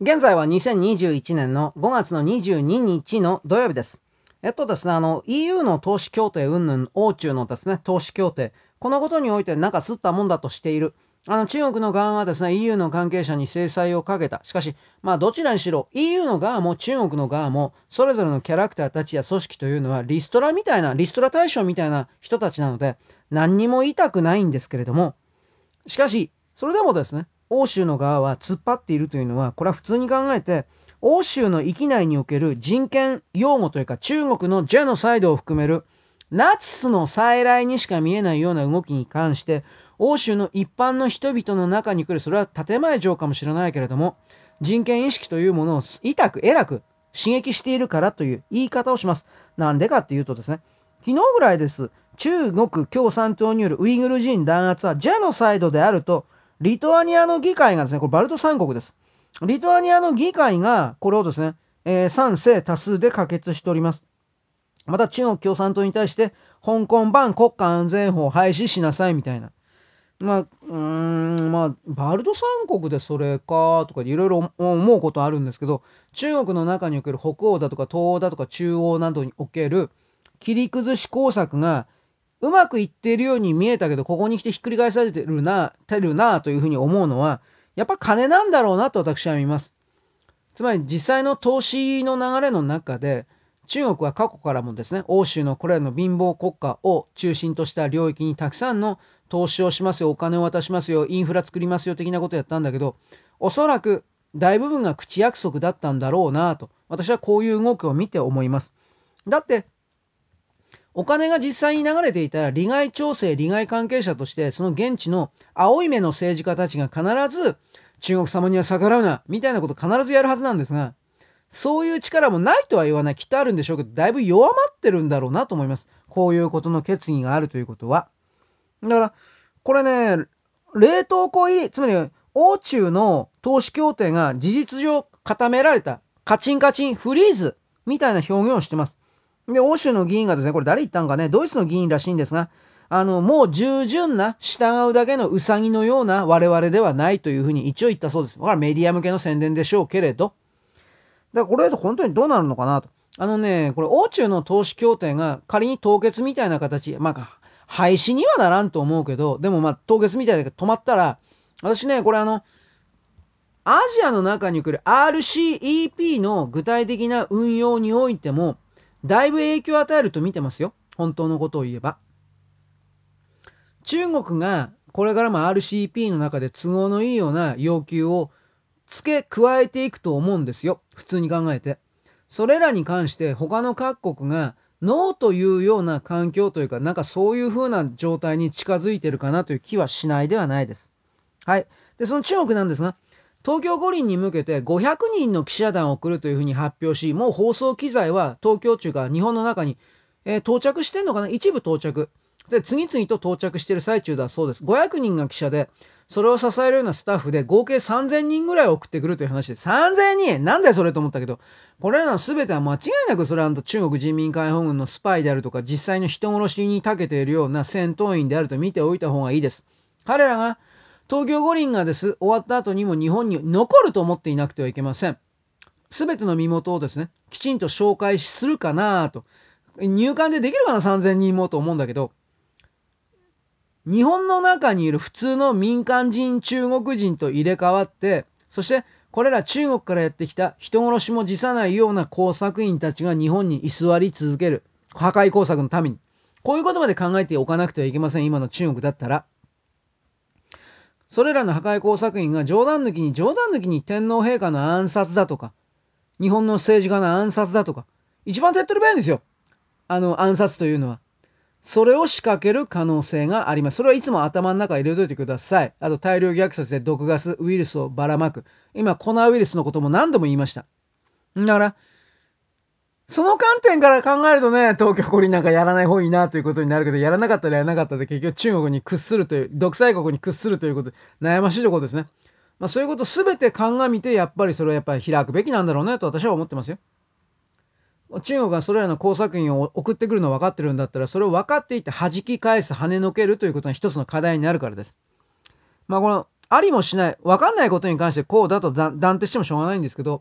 現在は2021年の5月の22日の土曜日です。えっとですね、あの、EU の投資協定云々、欧中のですね、投資協定、このことにおいてなんかすったもんだとしている。あの、中国の側はですね、EU の関係者に制裁をかけた。しかし、まあ、どちらにしろ、EU の側も中国の側も、それぞれのキャラクターたちや組織というのは、リストラみたいな、リストラ対象みたいな人たちなので、何にも言いたくないんですけれども、しかし、それでもですね、欧州の側は突っ張っているというのは、これは普通に考えて、欧州の域内における人権擁護というか、中国のジェノサイドを含める、ナチスの再来にしか見えないような動きに関して、欧州の一般の人々の中に来る、それは建前上かもしれないけれども、人権意識というものを痛く、偉く刺激しているからという言い方をします。なんでかっていうとですね、昨日ぐらいです。中国共産党によるウイグル人弾圧はジェノサイドであるとリトアニアの議会がですね、これバルト三国です。リトアニアの議会がこれをですね、えー、賛成多数で可決しております。また中国共産党に対して香港版国家安全法を廃止しなさいみたいな。まあ、うーん、まあ、バルト三国でそれかとかいろいろ思うことあるんですけど、中国の中における北欧だとか東欧だとか中央などにおける切り崩し工作がうまくいっているように見えたけど、ここに来てひっくり返されてるな、てるな、というふうに思うのは、やっぱ金なんだろうなと私は見ます。つまり実際の投資の流れの中で、中国は過去からもですね、欧州のこれらの貧乏国家を中心とした領域にたくさんの投資をしますよ、お金を渡しますよ、インフラ作りますよ的なことをやったんだけど、おそらく大部分が口約束だったんだろうなと、私はこういう動きを見て思います。だって、お金が実際に流れていたら利害調整、利害関係者としてその現地の青い目の政治家たちが必ず中国様には逆らうな、みたいなこと必ずやるはずなんですが、そういう力もないとは言わない。きっとあるんでしょうけど、だいぶ弱まってるんだろうなと思います。こういうことの決議があるということは。だから、これね、冷凍庫入り、つまり、欧中の投資協定が事実上固められた、カチンカチン、フリーズ、みたいな表現をしてます。で、欧州の議員がですね、これ誰言ったんかね、ドイツの議員らしいんですが、あの、もう従順な、従うだけのウサギのような我々ではないというふうに一応言ったそうです。これはメディア向けの宣伝でしょうけれど。だからこれだと本当にどうなるのかなと。あのね、これ欧中の投資協定が仮に凍結みたいな形、まあ、廃止にはならんと思うけど、でもまあ凍結みたいな止まったら、私ね、これあの、アジアの中に来る RCEP の具体的な運用においても、だいぶ影響を与えると見てますよ。本当のことを言えば。中国がこれからも RCP の中で都合のいいような要求を付け加えていくと思うんですよ。普通に考えて。それらに関して他の各国がノーというような環境というか、なんかそういう風な状態に近づいてるかなという気はしないではないです。はい。で、その中国なんですが、東京五輪に向けて500人の記者団を送るというふうに発表し、もう放送機材は東京中か日本の中に、えー、到着してんのかな？一部到着。で、次々と到着してる最中だそうです。500人が記者で、それを支えるようなスタッフで合計3000人ぐらい送ってくるという話で、3000人なんだよそれと思ったけど、これらの全ては間違いなくそれは中国人民解放軍のスパイであるとか、実際の人殺しに長けているような戦闘員であると見ておいた方がいいです。彼らが東京五輪がです、終わった後にも日本に残ると思っていなくてはいけません。すべての身元をですね、きちんと紹介するかなと。入管でできるかな ?3000 人もと思うんだけど、日本の中にいる普通の民間人中国人と入れ替わって、そしてこれら中国からやってきた人殺しも辞さないような工作員たちが日本に居座り続ける。破壊工作のために。こういうことまで考えておかなくてはいけません。今の中国だったら。それらの破壊工作員が冗談抜きに冗談抜きに天皇陛下の暗殺だとか、日本の政治家の暗殺だとか、一番手っ取り早いんですよ。あの暗殺というのは。それを仕掛ける可能性があります。それはいつも頭の中入れといてください。あと大量虐殺で毒ガス、ウイルスをばらまく。今、コナウイルスのことも何度も言いました。だから、その観点から考えるとね、東京五輪なんかやらない方がいいなということになるけど、やらなかったらやらなかったで結局中国に屈するという、独裁国に屈するということで、悩ましいところですね。まあそういうことすべて鑑みて、やっぱりそれはやっぱり開くべきなんだろうねと私は思ってますよ。中国がそれらの工作員を送ってくるの分かってるんだったら、それを分かっていて弾き返す、跳ねのけるということが一つの課題になるからです。まあこのありもしない、わかんないことに関してこうだと断定してもしょうがないんですけど、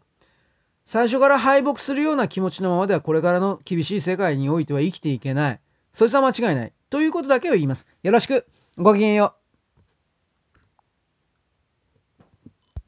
最初から敗北するような気持ちのままではこれからの厳しい世界においては生きていけない。そいつは間違いない。ということだけを言います。よろしく。ごきげんよう。